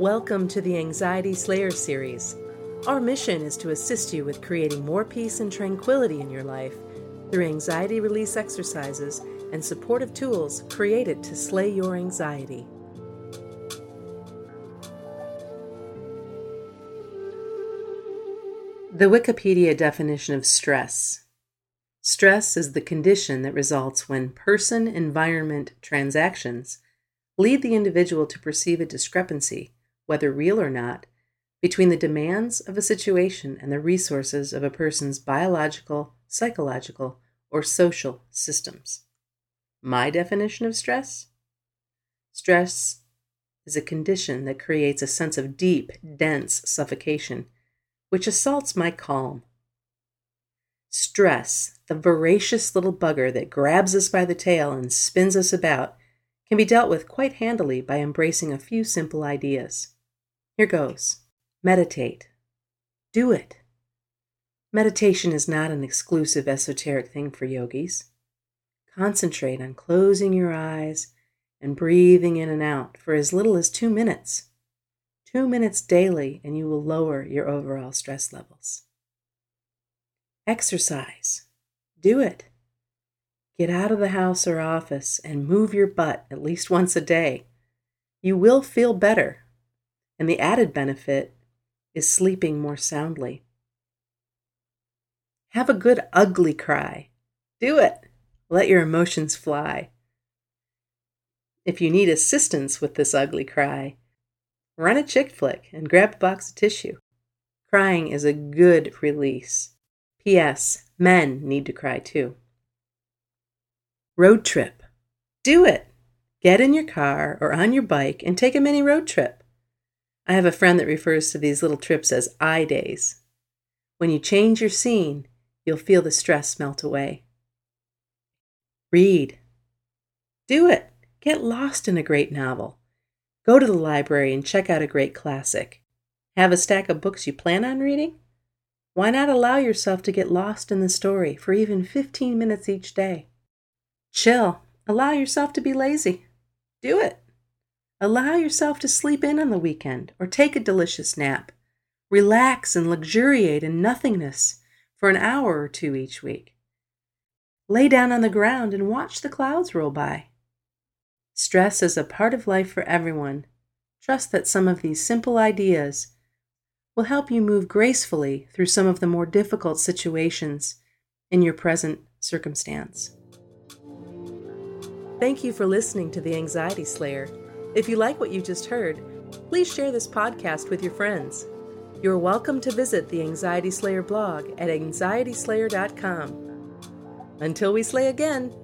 Welcome to the Anxiety Slayer series. Our mission is to assist you with creating more peace and tranquility in your life through anxiety release exercises and supportive tools created to slay your anxiety. The Wikipedia definition of stress stress is the condition that results when person environment transactions lead the individual to perceive a discrepancy whether real or not, between the demands of a situation and the resources of a person's biological, psychological, or social systems. My definition of stress? Stress is a condition that creates a sense of deep, dense suffocation, which assaults my calm. Stress, the voracious little bugger that grabs us by the tail and spins us about, can be dealt with quite handily by embracing a few simple ideas. Here goes meditate. Do it. Meditation is not an exclusive esoteric thing for yogis. Concentrate on closing your eyes and breathing in and out for as little as two minutes. Two minutes daily, and you will lower your overall stress levels. Exercise. Do it. Get out of the house or office and move your butt at least once a day. You will feel better and the added benefit is sleeping more soundly. Have a good ugly cry. Do it. Let your emotions fly. If you need assistance with this ugly cry, run a chick flick and grab a box of tissue. Crying is a good release. P.S. Men need to cry too. Road trip. Do it. Get in your car or on your bike and take a mini road trip. I have a friend that refers to these little trips as I days. When you change your scene, you'll feel the stress melt away. Read. Do it. Get lost in a great novel. Go to the library and check out a great classic. Have a stack of books you plan on reading? Why not allow yourself to get lost in the story for even 15 minutes each day? Chill. Allow yourself to be lazy. Do it. Allow yourself to sleep in on the weekend or take a delicious nap. Relax and luxuriate in nothingness for an hour or two each week. Lay down on the ground and watch the clouds roll by. Stress is a part of life for everyone. Trust that some of these simple ideas will help you move gracefully through some of the more difficult situations in your present circumstance. Thank you for listening to The Anxiety Slayer. If you like what you just heard, please share this podcast with your friends. You're welcome to visit the Anxiety Slayer blog at anxietyslayer.com. Until we slay again,